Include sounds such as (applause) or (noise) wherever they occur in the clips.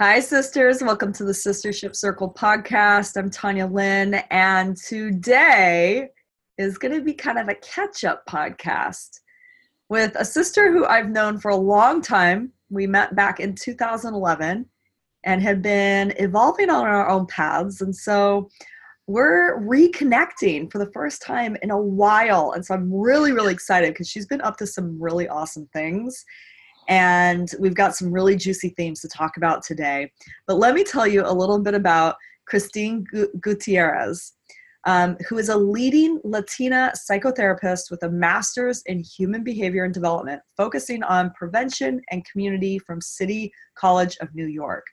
Hi, sisters. Welcome to the Sistership Circle podcast. I'm Tanya Lynn, and today is going to be kind of a catch up podcast with a sister who I've known for a long time. We met back in 2011 and have been evolving on our own paths. And so we're reconnecting for the first time in a while. And so I'm really, really excited because she's been up to some really awesome things and we've got some really juicy themes to talk about today. But let me tell you a little bit about Christine Gutierrez, um, who is a leading Latina psychotherapist with a master's in human behavior and development, focusing on prevention and community from City College of New York.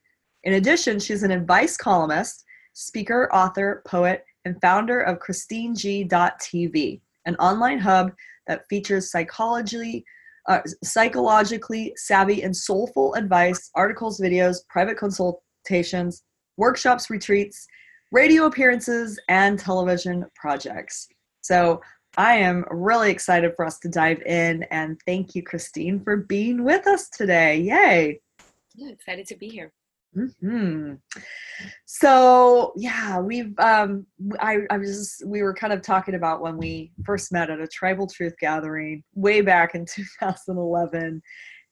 In addition, she's an advice columnist, speaker, author, poet, and founder of ChristineG.tv, an online hub that features psychology uh, psychologically savvy and soulful advice, articles, videos, private consultations, workshops, retreats, radio appearances, and television projects. So I am really excited for us to dive in and thank you, Christine, for being with us today. Yay! Yeah, excited to be here. Hmm. So yeah, we've um, I I was just, we were kind of talking about when we first met at a tribal truth gathering way back in (laughs) 2011, and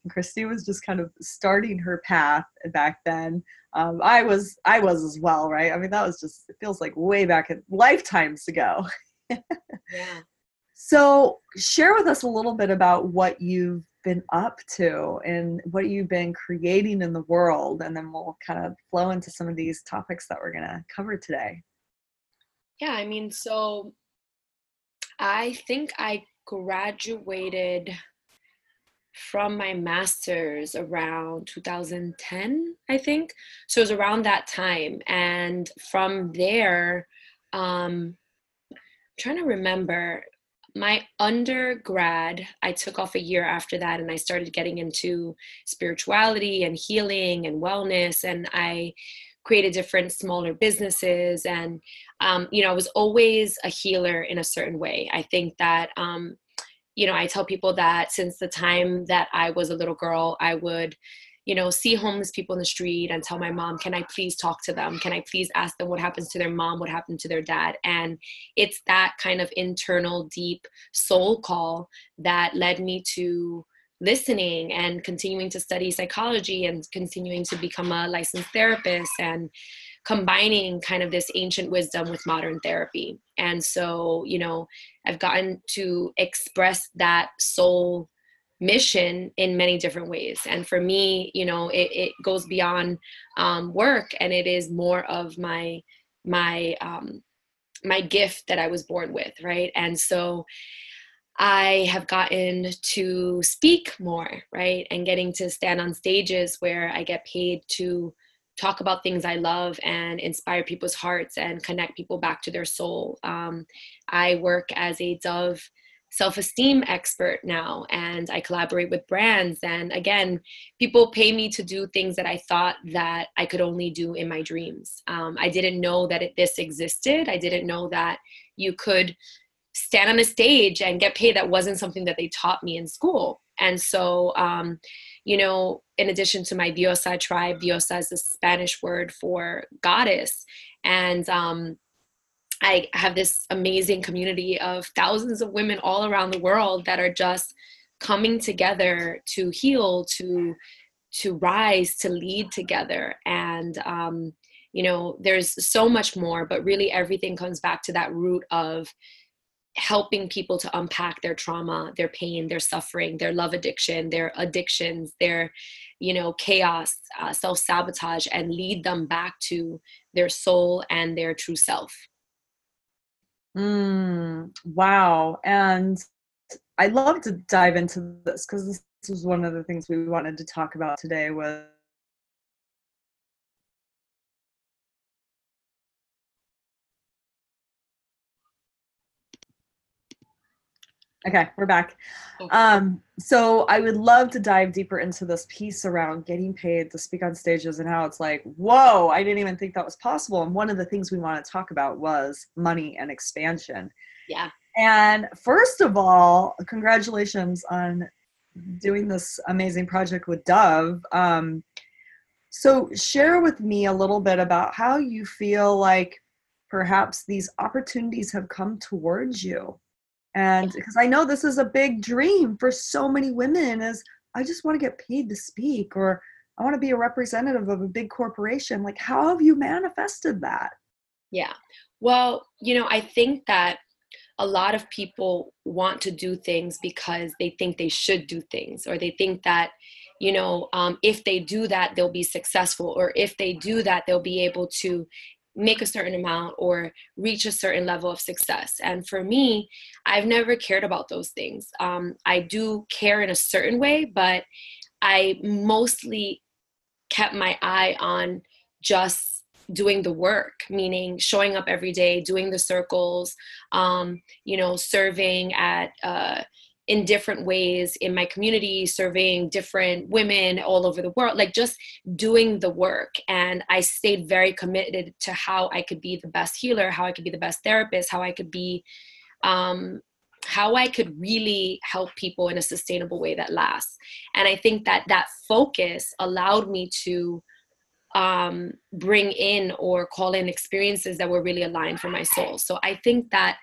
Christine was just kind of starting her path back then. Um, I was I was as well, right? I mean, that was just it feels like way back in lifetimes ago. (laughs) yeah. So share with us a little bit about what you've been up to and what you've been creating in the world and then we'll kind of flow into some of these topics that we're going to cover today. Yeah i mean so i think i graduated from my master's around 2010 i think. So it was around that time. And from there um I'm trying to remember my undergrad, I took off a year after that and I started getting into spirituality and healing and wellness. And I created different smaller businesses. And, um, you know, I was always a healer in a certain way. I think that, um, you know, I tell people that since the time that I was a little girl, I would you know, see homeless people in the street and tell my mom, can I please talk to them? Can I please ask them what happens to their mom, what happened to their dad? And it's that kind of internal, deep soul call that led me to listening and continuing to study psychology and continuing to become a licensed therapist and combining kind of this ancient wisdom with modern therapy. And so, you know, I've gotten to express that soul mission in many different ways. And for me you know it, it goes beyond um, work and it is more of my my um, my gift that i was born with right? And so i have gotten to speak more right? And getting to stand on stages where i get paid to talk about things i love and inspire people's hearts and connect people back to their soul. Um, i work as a dove self-esteem expert now and i collaborate with brands and again people pay me to do things that i thought that i could only do in my dreams. Um, i didn't know that it, this existed. I didn't know that you could stand on a stage and get paid that wasn't something that they taught me in school. And so um, you know in addition to my diosa tribe diosa is the spanish word for goddess. And um, I have this amazing community of thousands of women all around the world that are just coming together to heal, to to rise, to lead together. And um, you know, there's so much more, but really everything comes back to that root of helping people to unpack their trauma, their pain, their suffering, their love addiction, their addictions, their you know chaos, uh, self sabotage, and lead them back to their soul and their true self. Mm, wow. And I'd love to dive into this because this was one of the things we wanted to talk about today was Okay, we're back. Um, so I would love to dive deeper into this piece around getting paid to speak on stages and how it's like, whoa, I didn't even think that was possible. And one of the things we want to talk about was money and expansion. Yeah. And first of all, congratulations on doing this amazing project with Dove. Um, So, share with me a little bit about how you feel like perhaps these opportunities have come towards you. And because I know this is a big dream for so many women is I just want to get paid to speak or I want to be a representative of a big corporation. Like how have you manifested that? Yeah. Well, you know, I think that a lot of people want to do things because they think they should do things or they think that you know um, if they do that they'll be successful or if they do that they'll be able to make a certain amount or reach a certain level of success. And for me i've never cared about those things. Um, i do care in a certain way but i mostly kept my eye on just doing the work meaning showing up every day doing the circles um, you know serving at uh, in different ways in my community serving different women all over the world like just doing the work and i stayed very committed to how i could be the best healer how i could be the best therapist how i could be um, how i could really help people in a sustainable way that lasts and i think that that focus allowed me to um, bring in or call in experiences that were really aligned for my soul. So I think that,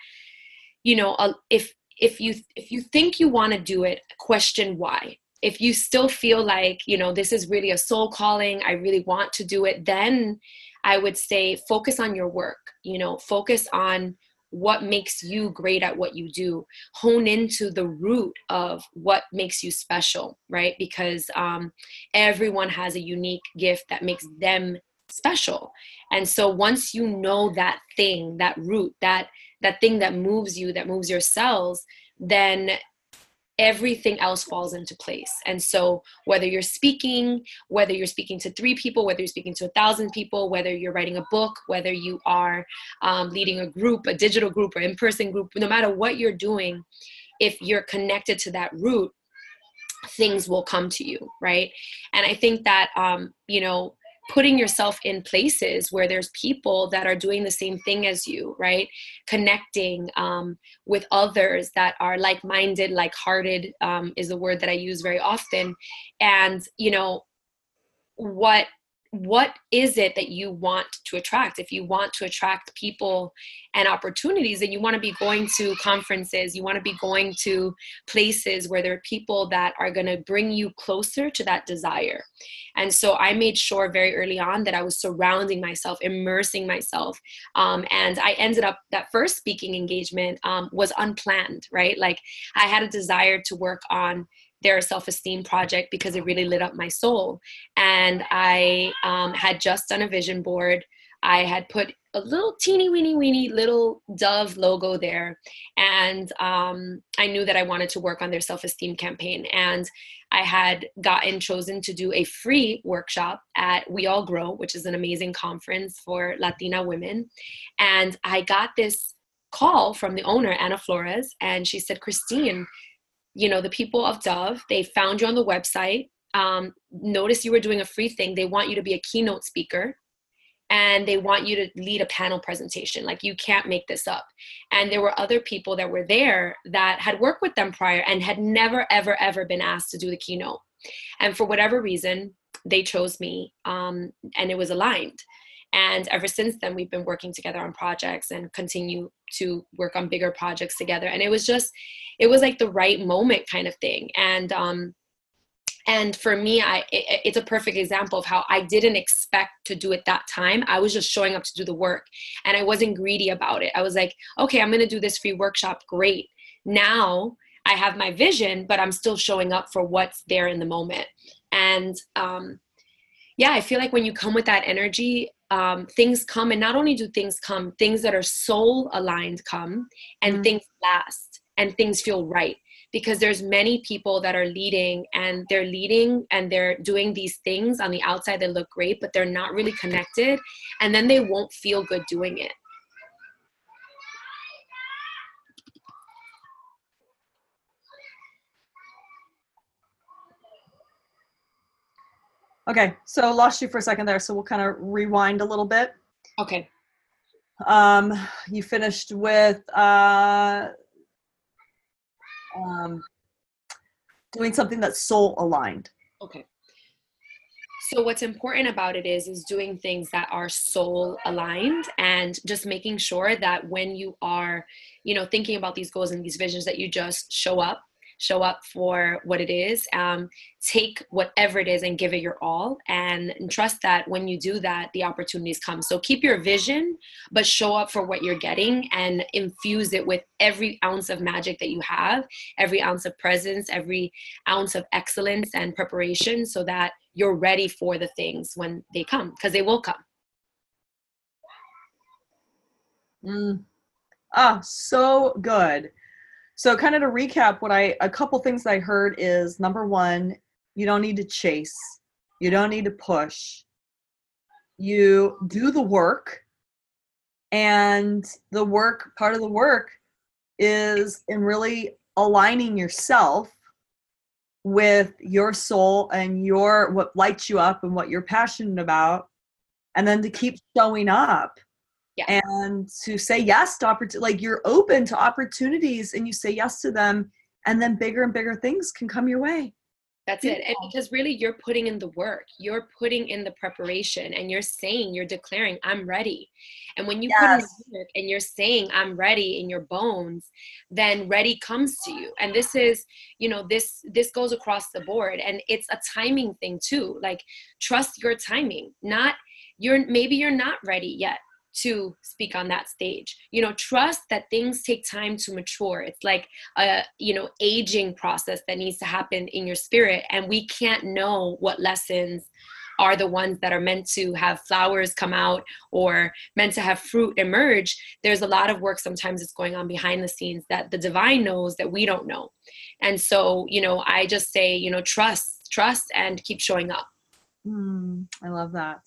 you know, if if you if you think you want to do it, question why. If you still feel like you know this is really a soul calling, I really want to do it, then I would say focus on your work. You know, focus on what makes you great at what you do hone into the root of what makes you special right because um, everyone has a unique gift that makes them special and so once you know that thing that root that that thing that moves you that moves your cells then everything else falls into place. And so, whether you're speaking, whether you're speaking to three people, whether you're speaking to a thousand people, whether you're writing a book, whether you are um, leading a group, a digital group, or in person group, no matter what you're doing, if you're connected to that root, things will come to you, right? And I think that, um, you know, putting yourself in places where there's people that are doing the same thing as you right? Connecting um, with others that are like-minded like-hearted um, is a word that i use very often. And you know what what is it that you want to attract? If you want to attract people and opportunities then you want to be going to conferences you want to be going to places where there are people that are going to bring you closer to that desire. And so i made sure very early on that i was surrounding myself immersing myself um, and i ended up that first speaking engagement um, was unplanned right? Like i had a desire to work on their self-esteem project because it really lit up my soul. And i um, had just done a vision board. I had put a little teeny weeny weeny little dove logo there. And um, i knew that i wanted to work on their self-esteem campaign. And i had gotten chosen to do a free workshop at we all grow which is an amazing conference for latina women. And i got this call from the owner anna flores. And she said christine you know the people of dove they found you on the website. Um, notice you were doing a free thing. They want you to be a keynote speaker and they want you to lead a panel presentation. Like you can't make this up. And there were other people that were there that had worked with them prior and had never ever ever been asked to do the keynote. And for whatever reason they chose me um, and it was aligned and ever since then, we've been working together on projects and continue to work on bigger projects together. And it was just, it was like the right moment kind of thing. And, um, and for me i it, it's a perfect example of how i didn't expect to do it that time. I was just showing up to do the work and i wasn't greedy about it. I was like okay i'm going to do this free workshop. Great. Now i have my vision but i'm still showing up for what's there in the moment. And um, yeah i feel like when you come with that energy um, things come and not only do things come things that are soul aligned come and mm-hmm. things last and things feel right because there's many people that are leading and they're leading and they're doing these things on the outside that look great but they're not really connected and then they won't feel good doing it Okay, so lost you for a second there, so we'll kind of rewind a little bit. Okay. Um, you finished with uh, um, doing something that's soul aligned. Okay. so what's important about it is is doing things that are soul aligned and just making sure that when you are you know thinking about these goals and these visions that you just show up show up for what it is um, take whatever it is and give it your all and, trust that when you do that the opportunities come. So keep your vision but show up for what you're getting and infuse it with every ounce of magic that you have every ounce of presence every ounce of excellence and preparation so that you're ready for the things when they come because they will come. Mm. ah so good so, kind of to recap, what I a couple things I heard is number one, you don't need to chase, you don't need to push, you do the work, and the work part of the work is in really aligning yourself with your soul and your what lights you up and what you're passionate about and then to keep showing up yeah. and to say yes to opportunity like you're open to opportunities and you say yes to them and then bigger and bigger things can come your way that's it and because really you're putting in the work you're putting in the preparation and you're saying you're declaring i'm ready and when you yes. put in the work and you're saying i'm ready in your bones then ready comes to you and this is you know this this goes across the board and it's a timing thing too like trust your timing not you're maybe you're not ready yet to speak on that stage. You know trust that things take time to mature. It's like a you know aging process that needs to happen in your spirit and we can't know what lessons are the ones that are meant to have flowers come out or meant to have fruit emerge. There's a lot of work sometimes that's going on behind the scenes that the divine knows that we don't know. And so you know i just say you know trust trust and keep showing up. Mm, i love that.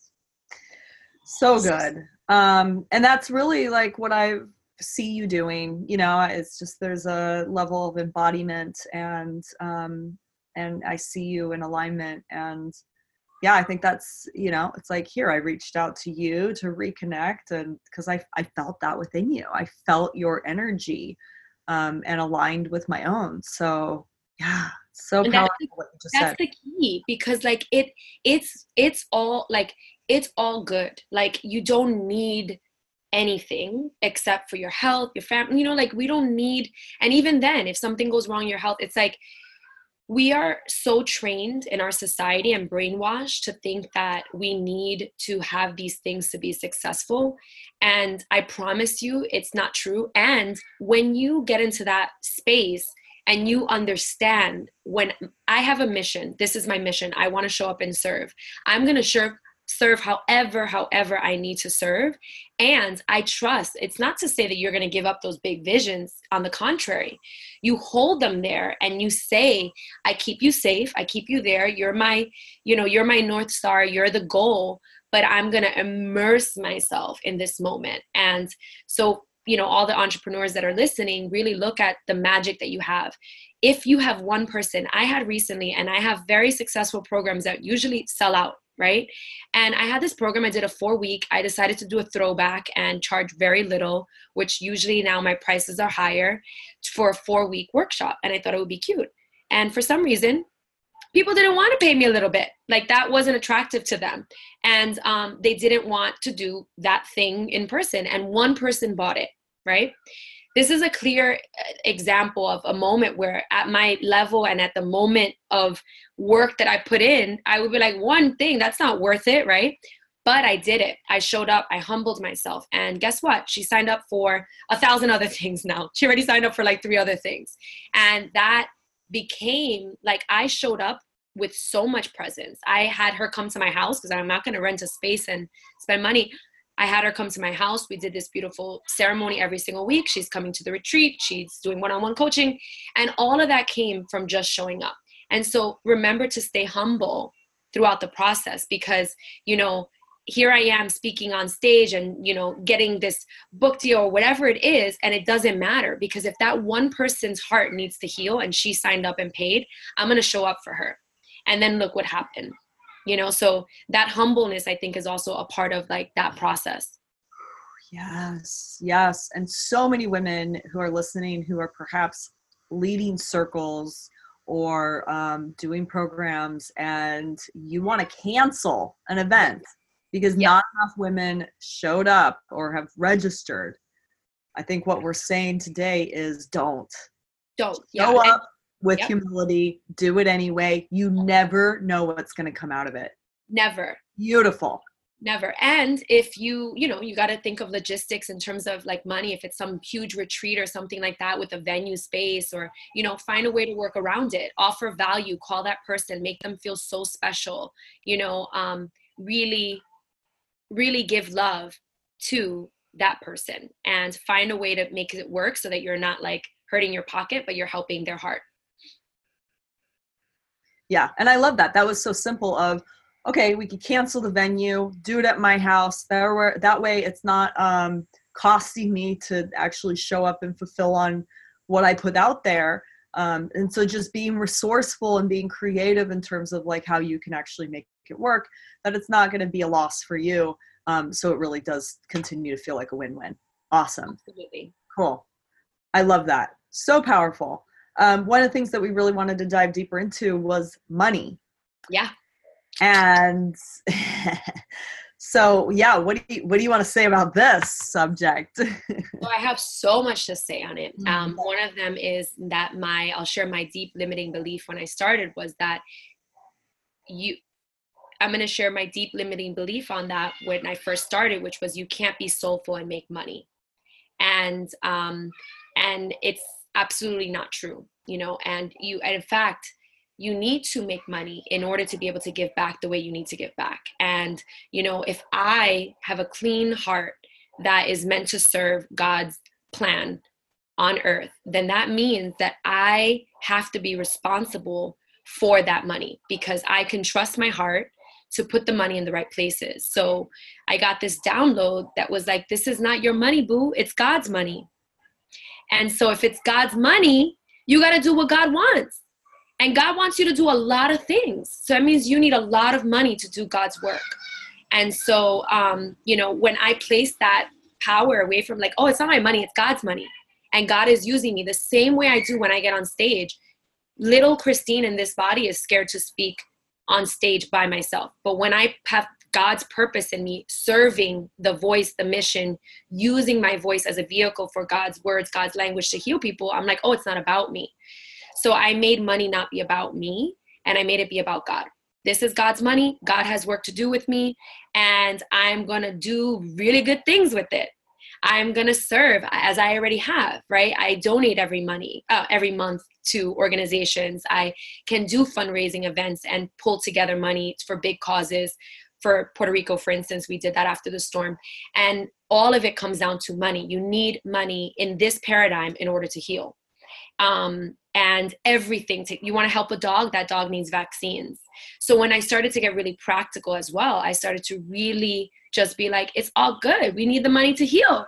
So good um and that's really like what i see you doing you know it's just there's a level of embodiment and um and i see you in alignment. And yeah i think that's you know it's like here i reached out to you to reconnect and because i i felt that within you. I felt your energy um and aligned with my own. So yeah so and powerful that's, what you just that's said. the key because like it it's it's all like it's all good. Like you don't need anything except for your health, your family, you know, like we don't need and even then if something goes wrong your health, it's like we are so trained in our society and brainwashed to think that we need to have these things to be successful. And I promise you, it's not true. And when you get into that space and you understand when I have a mission, this is my mission, I want to show up and serve, I'm going to serve serve however however i need to serve. And i trust it's not to say that you're going to give up those big visions on the contrary. You hold them there and you say i keep you safe i keep you there. You're my you know you're my north star you're the goal but i'm going to immerse myself in this moment. And so you know all the entrepreneurs that are listening really look at the magic that you have. If you have one person i had recently and i have very successful programs that usually sell out right? And I had this program, I did a four week. I decided to do a throwback and charge very little, which usually now my prices are higher for a four week workshop. And I thought it would be cute. And for some reason, people didn't want to pay me a little bit. Like that wasn't attractive to them. And um, they didn't want to do that thing in person. And one person bought it, right? This is a clear uh, example of a moment where at my level and at the moment of work that i put in i would be like one thing that's not worth it right? But i did it. I showed up. I humbled myself. And guess what? She signed up for a thousand other (laughs) things now. She already signed up for like three other things. And that became like i showed up with so much presence. I had her come to my house because i'm not going to rent a space and spend money I had her come to my house. We did this beautiful ceremony every single week. She's coming to the retreat, she's doing one on one coaching. And all of that came from just showing up. And so remember to stay humble throughout the process because, you know, here I am speaking on stage and, you know, getting this book deal or whatever it is. And it doesn't matter because if that one person's heart needs to heal and she signed up and paid, I'm going to show up for her. And then look what happened you know so that humbleness i think is also a part of like that process yes yes and so many women who are listening who are perhaps leading circles or um, doing programs and you want to cancel an event because Yeah. not enough women showed up or have registered, I think what we're saying today is don't. Don't. Yeah. Show and- up with Yep. humility, do it anyway. You never know what's going to come out of it. never. Beautiful. never and if you you know you got to think of logistics in terms of like money if it's some huge retreat or something like that with a venue space or you know find a way to work around it offer value call that person make them feel so special you know um really really give love to that person and find a way to make it work so that you're not like hurting your pocket but you're helping their heart Yeah, and I love that. That was so simple of okay, we could cancel the venue, do it at my house. There were that way it's not um costing me to actually show up and fulfill on what I put out there. Um, and so just being resourceful and being creative in terms of like how you can actually make it work, that it's not going to be a loss for you. Um, so it really does continue to feel like a win-win. Awesome. absolutely Cool. I love that. So powerful. Um, one of the things that we really wanted to dive deeper into was money. yeah And (laughs) so, yeah, what do you what do you want to say about this subject? (laughs) So I have so much to say on it. Mhm. Um, one of them is that my I'll share my deep limiting belief when I started was that you I'm going to share my deep limiting belief on that when I first started, which was you can't be soulful and make money, and um, and it's absolutely not true, you know. And you, and in fact, you need to make money in order to be able to give back the way you need to give back. And you know, if I have a clean heart that is meant to serve God's plan on earth, then that means that I have to be responsible for that money because I can trust my heart to put the money in the right places. So I got this download that was like, this is not your money, boo, it's God's money. And so if it's God's money, you got to do what God wants. And God wants you to do a lot of things. So that means you need a lot of money to do God's work. And so, um, you know, when I place that power away from like, oh, it's not my money, it's God's money. And God is using me the same way I do when I get on stage. Little Christine in this body is scared to speak on stage by myself. But when I have God's purpose in me, serving the voice, the mission, using my voice as a vehicle for God's words, God's language to heal people, I'm like, oh, it's not about me. So I made money not be about me, and I made it be about God. This is God's money. God has work to do with me, and I'm going to do really good things with it. I'm going to serve as I already have, right? I donate every money, uh, every month to organizations. I can do fundraising events and pull together money for big causes. For Puerto Rico, for instance, we did that after the storm. And all of it comes down to money. You need money in this paradigm in order to heal. Um, and everything to, you want to help a dog that dog needs vaccines so when i started to get really practical as well i started to really just be like it's all good we need the money to heal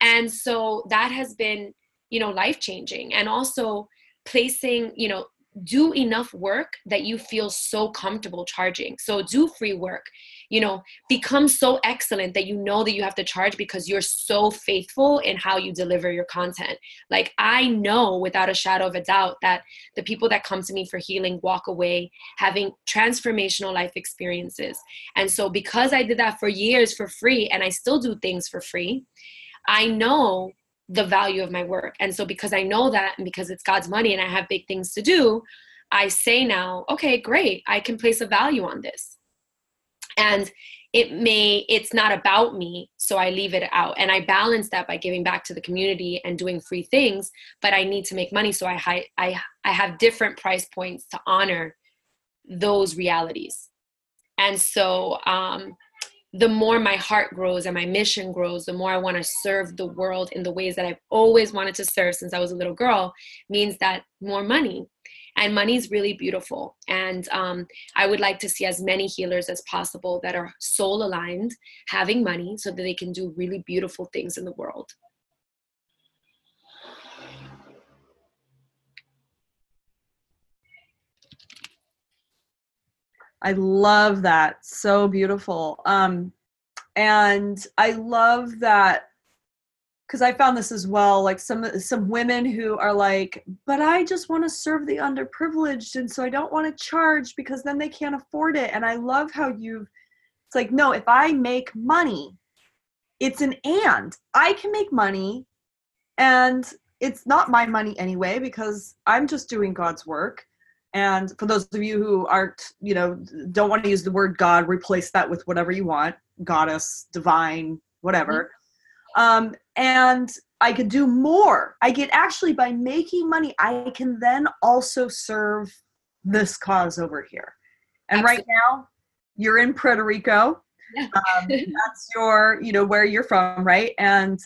and so that has been you know life changing and also placing you know do enough work that you feel so comfortable charging. So do free work you know become so excellent that you know that you have to charge because you're so faithful in how you deliver your content. Like i know without a shadow of a doubt that the people that come to me for healing walk away having transformational life experiences. And so because i did that for years for free and i still do things for free i know the value of my work. And so because I know that and because it's God's money and I have big things to do, I say now, okay, great, I can place a value on this. And it may it's not about me, so I leave it out. And I balance that by giving back to the community and doing free things, but I need to make money so I I I have different price points to honor those realities. And so um the more my heart grows and my mission grows, the more I want to serve the world in the ways that I've always wanted to serve since I was a little girl, means that more money. And money is really beautiful. And um, I would like to see as many healers as possible that are soul aligned, having money so that they can do really beautiful things in the world. I love that. So beautiful. Um, and I love that because I found this as well. Like some some women who are like, but I just want to serve the underprivileged, and so I don't want to charge because then they can't afford it. And I love how you've. It's like no, if I make money, it's an and. I can make money, and it's not my money anyway because I'm just doing God's work. And for those of you who aren't, you know, don't want to use the word God, replace that with whatever you want, goddess, divine, whatever. Um, and I could do more. I get actually by making money, I can then also serve this cause over here. And Absolutely. right now, you're in Puerto Rico. Um, (laughs) that's your, you know, where you're from, right? And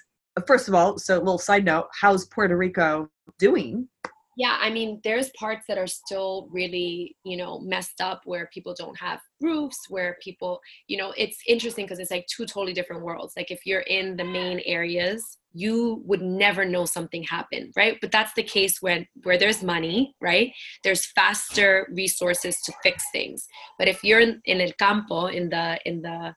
first of all, so a little side note, how's Puerto Rico doing? Yeah i mean there's parts that are still really you know messed up where people don't have roofs where people you know it's interesting because it's like two totally different worlds. Like if you're in the main areas you would never know something happened right? But that's the case when where there's money right? There's faster resources to fix things. But if you're in, in el campo in the in the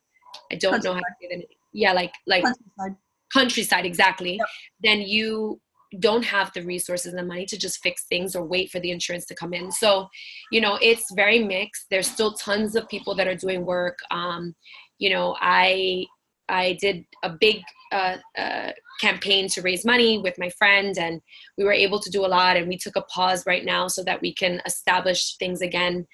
i don't know how to say it yeah like like countryside, countryside exactly yep. then you don't have the resources and the money to just fix things or wait for the insurance to come in. So, you know, it's very mixed. There's still tons of people that are doing work. Um, you know, I I did a big uh, uh, campaign to raise money with my friend, and we were able to do a lot. And we took a pause right now so that we can establish things again.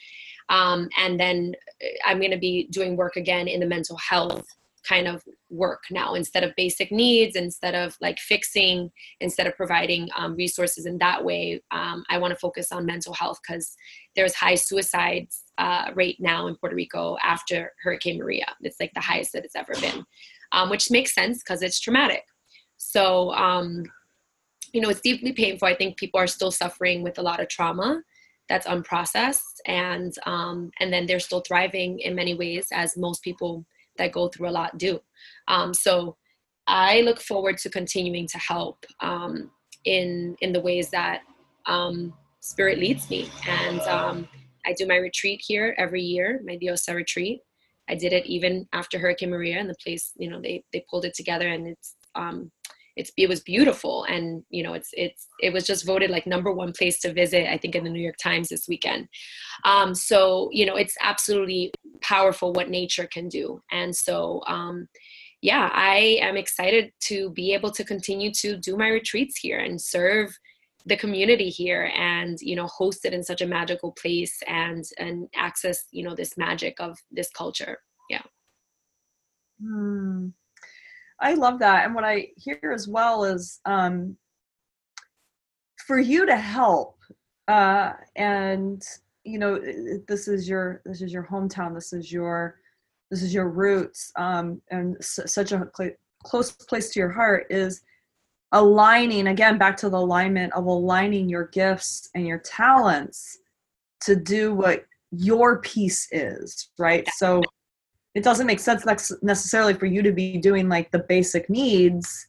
Um, and then uh, I'm going to be doing work again in the mental health kind of work now instead of basic needs instead of like fixing instead of providing um, resources in that way um, i want to focus on mental health because there's high suicide uh, rate now in puerto rico after hurricane maria. It's like the highest that it's ever been um, which makes sense because it's traumatic. So um, you know it's deeply painful. I think people are still suffering with a lot of trauma that's unprocessed and um, and then they're still thriving in many ways as most people that go through a lot do. Um, so I look forward to continuing to help um, in in the ways that um, Spirit leads me. And um, I do my retreat here every year, my Diosa retreat. I did it even after Hurricane Maria, and the place, you know, they they pulled it together, and it's um, it's it was beautiful. And you know it's it's it was just voted like number one place to visit i think in the new york times this weekend. Um, so you know it's absolutely powerful what nature can do. And so um, yeah i am excited to be able to continue to do my retreats here and serve the community here and you know host it in such a magical place and and access you know this magic of this culture. Yeah. Hmm. I love that. And what I hear as well is um, for you to help, uh, and you know, this is your this is your hometown. This is your this is your roots, um, and s- such a cl- close place to your heart is aligning again back to the alignment of aligning your gifts and your talents to do what your piece is right so it doesn't make sense necessarily for you to be doing like the basic needs.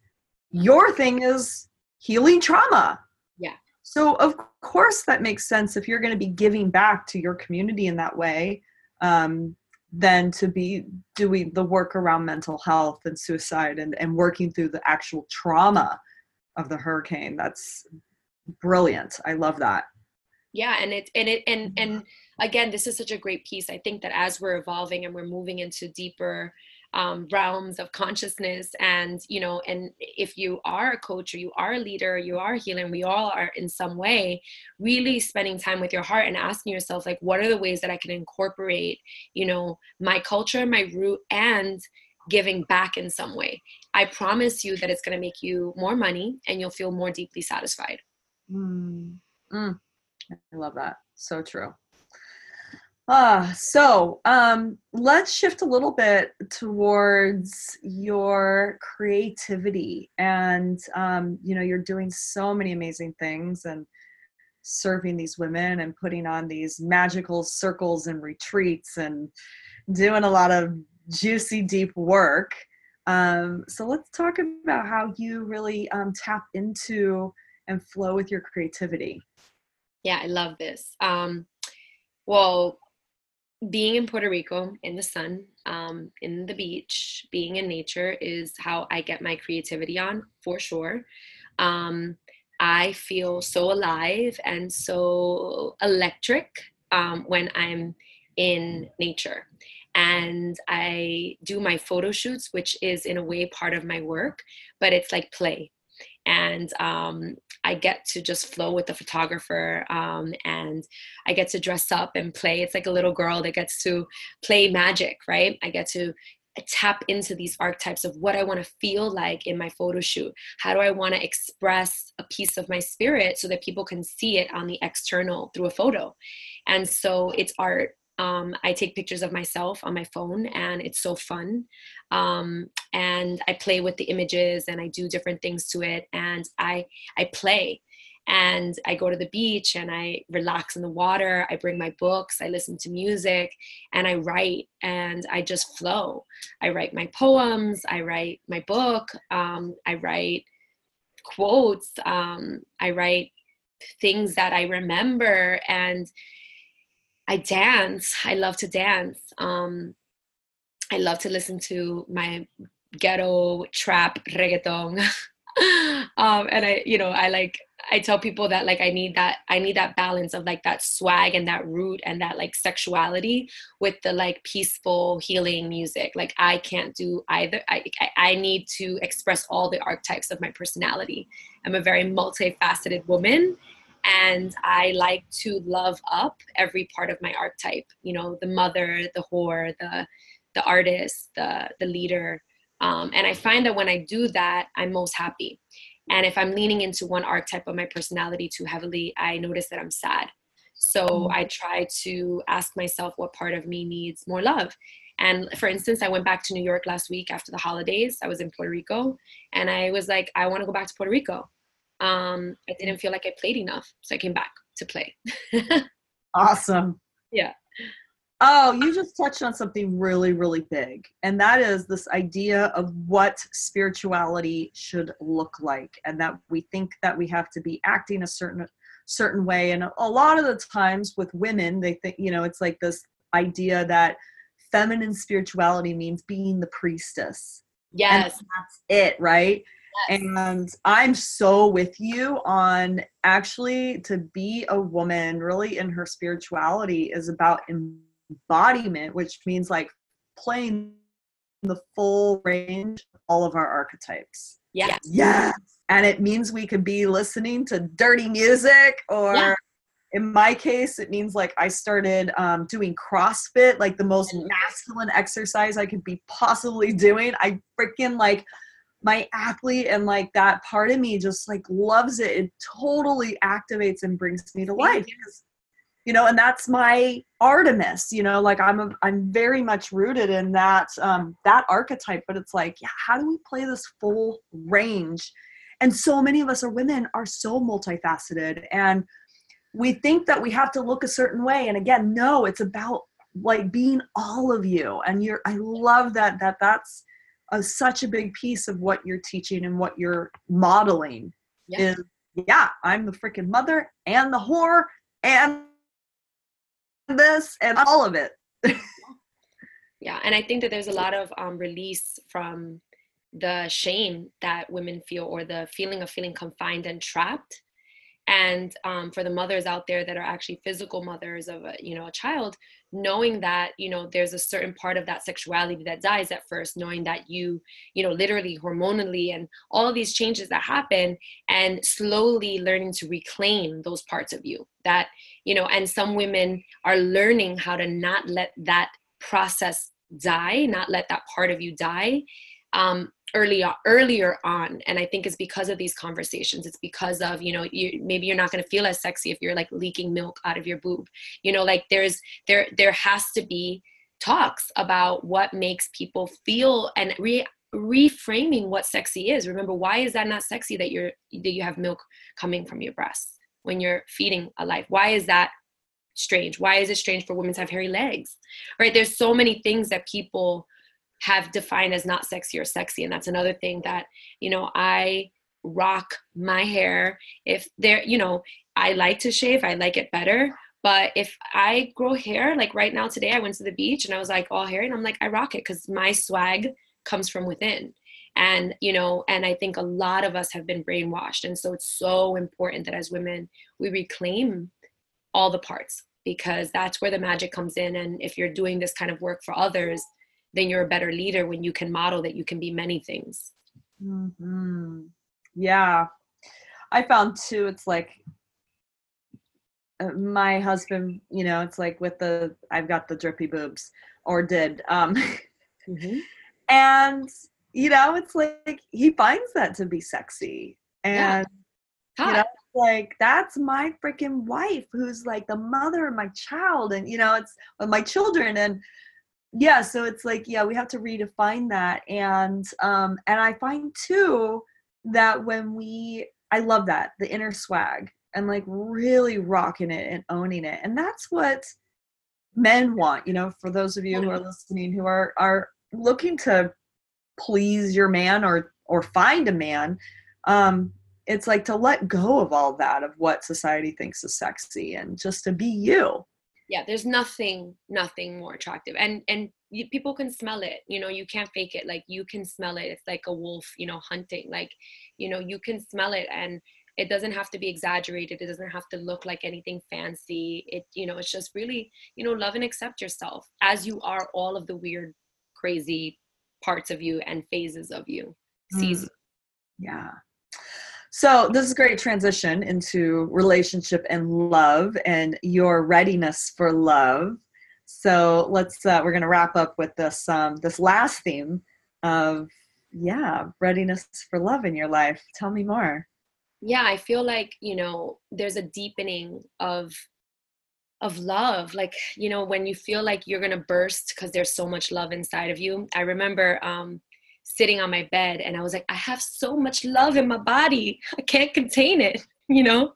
Your thing is healing trauma. Yeah. So of course that makes sense if you're going to be giving back to your community in that way um, than to be doing the work around mental health and suicide and, and working through the actual trauma of the hurricane. That's brilliant. I love that. Yeah and it and it and and again, this is such a great piece. I think that as we're evolving and we're moving into deeper um, realms of consciousness, and you know, and if you are a coach or you are a leader, you are healing, we all are in some way, really spending time with your heart and asking yourself, like, what are the ways that I can incorporate, you know, my culture, my root, and giving back in some way. I promise you that it's going to make you more money and you'll feel more deeply satisfied. Mm. Mm. I love that. So true. Ah, so um, let's shift a little bit towards your creativity, and um, you know you're doing so many amazing things and serving these women and putting on these magical circles and retreats and doing a lot of juicy deep work. Um, so let's talk about how you really um, tap into and flow with your creativity. Yeah, I love this. Um, well, being in Puerto Rico in the sun, um, in the beach, being in nature is how I get my creativity on for sure. Um, I feel so alive and so electric um, when I'm in nature. And I do my photo shoots, which is in a way part of my work, but it's like play. And um, I get to just flow with the photographer um, and I get to dress up and play. It's like a little girl that gets to play magic, right? I get to tap into these archetypes of what I want to feel like in my photo shoot. How do I want to express a piece of my spirit so that people can see it on the external through a photo? And so it's art. Um, I take pictures of myself on my phone and it's so fun. Um, and I play with the images and I do different things to it and I I play and I go to the beach and I relax in the water. I bring my books, I listen to music, and I write and I just flow. I write my poems, I write my book, um, I write quotes, um, I write things that I remember, and I dance. I love to dance. Um, I love to listen to my ghetto trap reggaeton. (laughs) um, and I, you know, I like I tell people that like I need that I need that balance of like that swag and that root and that like sexuality with the like peaceful healing music. Like I can't do either. I I need to express all the archetypes of my personality. I'm a very multifaceted woman and I like to love up every part of my archetype. You know, the mother, the whore, the the artist, the the leader. Um, and I find that when I do that, I'm most happy. And if I'm leaning into one archetype of my personality too heavily, I notice that I'm sad. So mm-hmm. I try to ask myself what part of me needs more love. And for instance, I went back to New York last week after the holidays. I was in Puerto Rico and I was like, I want to go back to Puerto Rico. Um, I didn't feel like I played enough. So I came back to play. awesome. (laughs) Yeah. Oh, you just touched on something really, really big. And that is this idea of what spirituality should look like. And that we think that we have to be acting a certain certain way. And a lot of the times with women, they think, you know, it's like this idea that feminine spirituality means being the priestess. Yes. And that's it, right? Yes. And I'm so with you on actually to be a woman really in her spirituality is about embodiment, which means like playing the full range of all of our archetypes. Yes. Yes. And it means we could be listening to dirty music or yeah. in my case it means like I started um, doing CrossFit, like the most masculine exercise I could be possibly doing. I freaking like my athlete and like that part of me just like loves it. It totally activates and brings me to life you know and that's my artemis you know like i'm a, i'm very much rooted in that um that archetype but it's like yeah how do we play this full range and so many of us are women are so multifaceted and we think that we have to look a certain way and again no it's about like being all of you and you're i love that that that's a, such a big piece of what you're teaching and what you're modeling yeah. is yeah i'm the freaking mother and the whore and this and all of it. yeah, and I think that there's a lot of um, release from the shame that women feel or the feeling of feeling confined and trapped and um, for the mothers out there that are actually physical mothers of a you know a child knowing that you know there's a certain part of that sexuality that dies at first knowing that you you know literally hormonally and all these changes that happen and slowly learning to reclaim those parts of you that you know and some women are learning how to not let that process die not let that part of you die. Um, early earlier on and i think it's because of these conversations. It's because of you know you maybe you're not going to feel as sexy if you're like leaking milk out of your boob. You know like there's there there has to be talks about what makes people feel and re reframing what sexy is. Remember why is that not sexy that you're that you have milk coming from your breasts when you're feeding a life? Why is that strange? Why is it strange for women to have hairy legs? Right? There's so many things that people have defined as not sexy or sexy and that's another thing that you know i rock my hair if there you know i like to shave i like it better But if I grow hair, like right now today, I went to the beach and I was like all hairy, and I'm like, I rock it because my swag comes from within. And, you know, and I think a lot of us have been brainwashed. And so it's so important that as women, we reclaim all the parts because that's where the magic comes in. And if you're doing this kind of work for others, then you're a better leader when you can model that you can be many things. Mm-hmm. Yeah. I found too, it's like uh, my husband, you know, it's like with the, I've got the drippy boobs or did. Um, (laughs) mm-hmm. And, you know, it's like he finds that to be sexy. And, yeah. you know, like that's my freaking wife who's like the mother of my child and you know it's my children and yeah so it's like yeah we have to redefine that and um and i find too that when we i love that the inner swag and like really rocking it and owning it and that's what men want you know for those of you who are listening who are are looking to please your man or or find a man um it's like to let go of all that of what society thinks is sexy and just to be you yeah there's nothing nothing more attractive and and you, people can smell it you know you can't fake it like you can smell it it's like a wolf you know hunting like you know you can smell it and it doesn't have to be exaggerated it doesn't have to look like anything fancy it you know it's just really you know love and accept yourself as you are all of the weird crazy parts of you and phases of you mm. yeah so this is a great transition into relationship and love and your readiness for love. So let's uh, we're gonna wrap up with this um, this last theme of yeah readiness for love in your life. Tell me more. Yeah, I feel like you know there's a deepening of of love like you know when you feel like you're gonna burst because there's so much love inside of you i remember um sitting on my bed and I was like, I have so much love in my body. I can't contain it, (laughs) you know?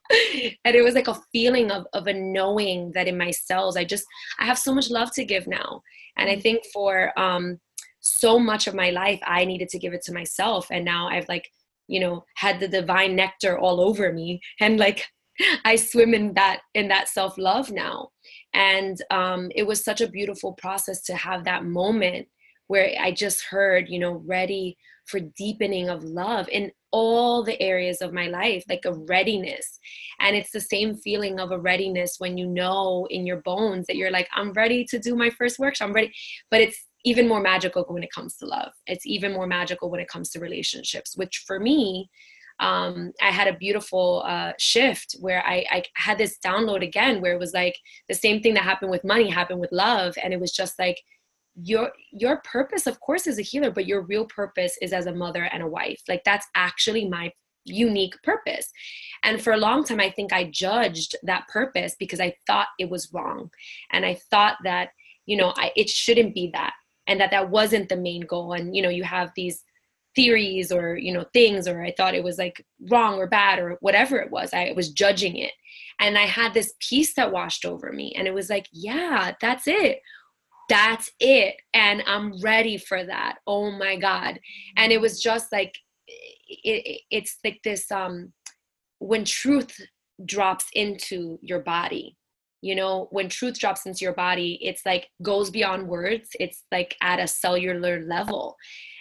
And it was like a feeling of, of a knowing that in my cells, I just, I have so much love to give now. And I mm. think for um, so much of my life, I needed to give it to myself. And now I've like, you know, had the divine nectar all over me. (laughs) And like, I swim in that, in that self-love now. And um, it was such a beautiful process to have that moment where I just heard, you know, ready for deepening of love in all the areas of my life, like a readiness. And it's the same feeling of a readiness when you know in your bones that you're like, I'm ready to do my first workshop, I'm ready. But it's even more magical when it comes to love. It's even more magical when it comes to relationships, which for me, um, I had a beautiful uh, shift where I, I had this download again where it was like the same thing that happened with money happened with love. And it was just like, your your purpose of course is a healer but your real purpose is as a mother and a wife. Like that's actually my unique purpose. And for a long time i think i judged that purpose because i thought it was wrong. And i thought that you know I, it shouldn't be that and that that wasn't the main goal. And you know you have these theories or you know things or i thought it was like wrong or bad or whatever it was. I was judging it. And i had this peace that washed over me. And it was like yeah that's it that's it. And i'm ready for that. Oh my god. And it was just like it, it's like this um when truth drops into your body you know when truth drops into your body it's like goes beyond words. It's like at a cellular level.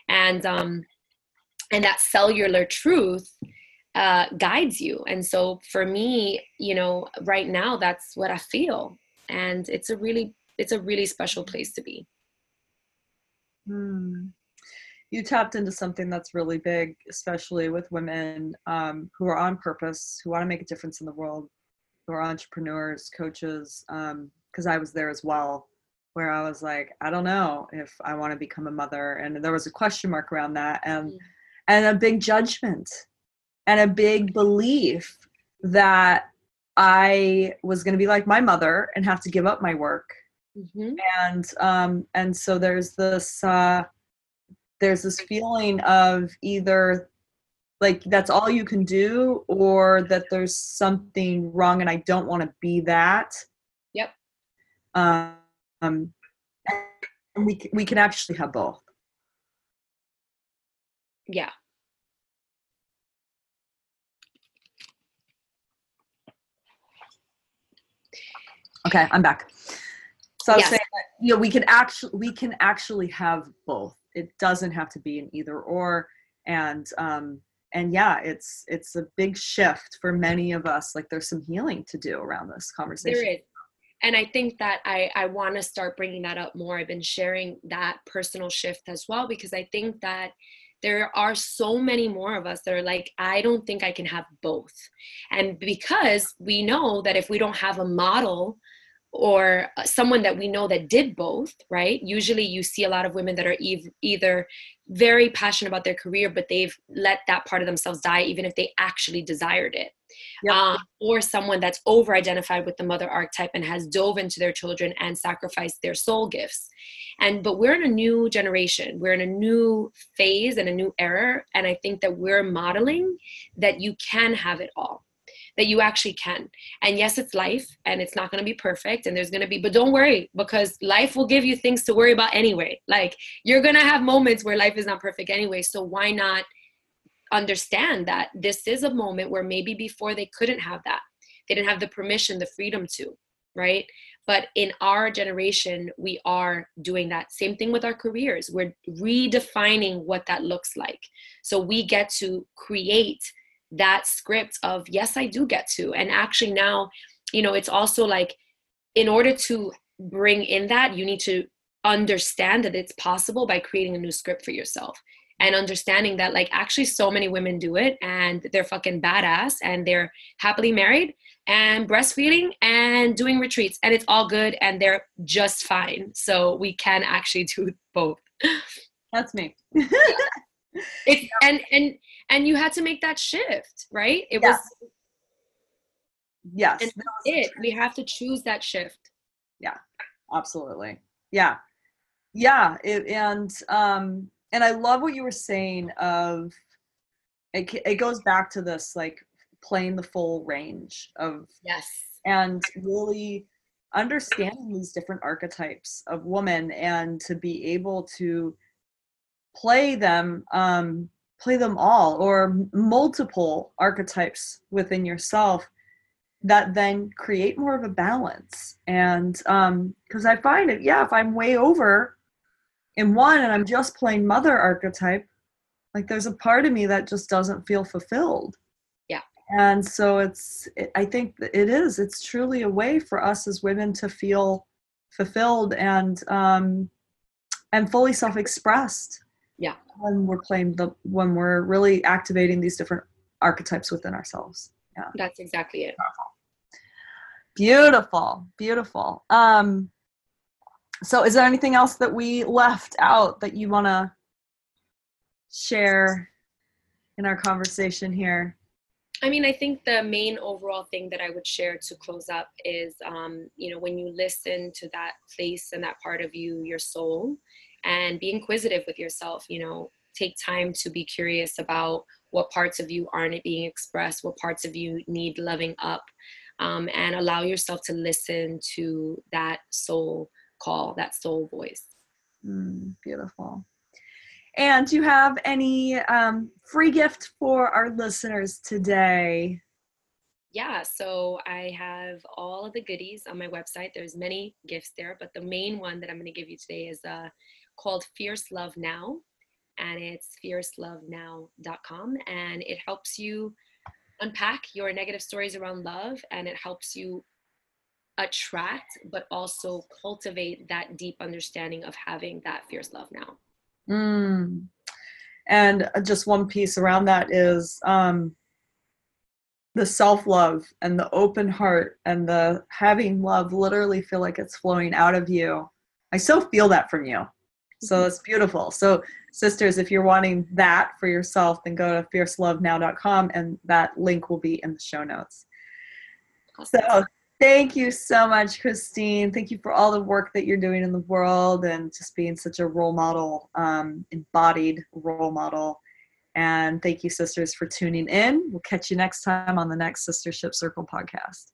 And um and that cellular truth uh guides you. And so for me you know right now that's what i feel. And it's a really it's a really special place to be. Hmm. You tapped into something that's really big, especially with women um, who are on purpose, who want to make a difference in the world, who are entrepreneurs, coaches. Because um, I was there as well, where I was like, I don't know if I want to become a mother, and there was a question mark around that, and mm. and a big judgment, and a big belief that I was going to be like my mother and have to give up my work mm-hmm. and um, and so there's this uh, there's this feeling of either like that's all you can do or that there's something wrong and i don't want to be that yep um and we we can actually have both yeah Okay, I'm back. So Yes. saying that you know we can actually we can actually have both. It doesn't have to be an either or. And um and yeah, it's it's a big shift for many of us. Like there's some healing to do around this conversation. There is. And I think that I, I want to start bringing that up more. I've been sharing that personal shift as well because I think that there are so many more of us that are like, I don't think I can have both. And because we know that if we don't have a model or uh, someone that we know that did both, right? Usually you see a lot of women that are ev- either very passionate about their career, but they've let that part of themselves die, even if they actually desired it Yep. um, or someone that's over identified with the mother archetype and has dove into their children and sacrificed their soul gifts and but we're in a new generation we're in a new phase and a new era and i think that we're modeling that you can have it all that you actually can and yes it's life and it's not going to be perfect and there's going to be but don't worry because life will give you things to worry about anyway like you're going to have moments where life is not perfect anyway so why not understand that this is a moment where maybe before they couldn't have that. They didn't have the permission, the freedom to, right? But in our generation, we are doing that. Same thing with our careers. We're redefining what that looks like. So we get to create that script of, yes, I do get to. And actually, now, you know, it's also like, in order to bring in that, you need to understand that it's possible by creating a new script for yourself and understanding that like actually so many women do it and they're fucking badass and they're happily married and breastfeeding and doing retreats and it's all good and they're just fine so we can actually do (laughs) both That's me. (laughs) it's and and and you had to make that shift right? It Yeah. was yes. and no, it. We have to choose that shift. Yeah. absolutely. Yeah. Yeah it, and um and i love what you were saying of it, it goes back to this like playing the full range of yes. and really understanding these different archetypes of woman and to be able to play them um play them all or multiple archetypes within yourself that then create more of a balance. And um because i find it yeah if i'm way over in one and i'm just playing mother archetype like there's a part of me that just doesn't feel fulfilled. Yeah. and so it's it, i think it is it's truly a way for us as women to feel fulfilled and um and fully self-expressed Yeah. when we're playing the when we're really activating these different archetypes within ourselves Yeah. that's exactly it Beautiful, beautiful. Um, so, is there anything else that we left out that you want to share in our conversation here? I mean, I think the main overall thing that I would share to close up is, um, you know, when you listen to that place and that part of you, your soul, and be inquisitive with yourself, you know, take time to be curious about what parts of you aren't being expressed, what parts of you need loving up, um, and allow yourself to listen to that soul call, that soul voice. Mm, beautiful. And do you have any um, free gift for our listeners today? yeah so i have all of the goodies on my website there's many gifts there but the main one that i'm going to give you today is uh, called fierce love now and it's fiercelovenow.com and it helps you unpack your negative stories around love and it helps you attract but also cultivate that deep understanding of having that fierce love now Mm. And uh, just one piece around that is um, the self love and the open heart and the having love literally feel like it's flowing out of you. I so feel that from you. So it's beautiful. So, sisters, if you're wanting that for yourself, then go to fiercelovenow.com and that link will be in the show notes. So, thank you so much, Christine. Thank you for all the work that you're doing in the world and just being such a role model, um, embodied role model. And thank you, sisters, for tuning in. We'll catch you next time on the next Sistership Circle podcast.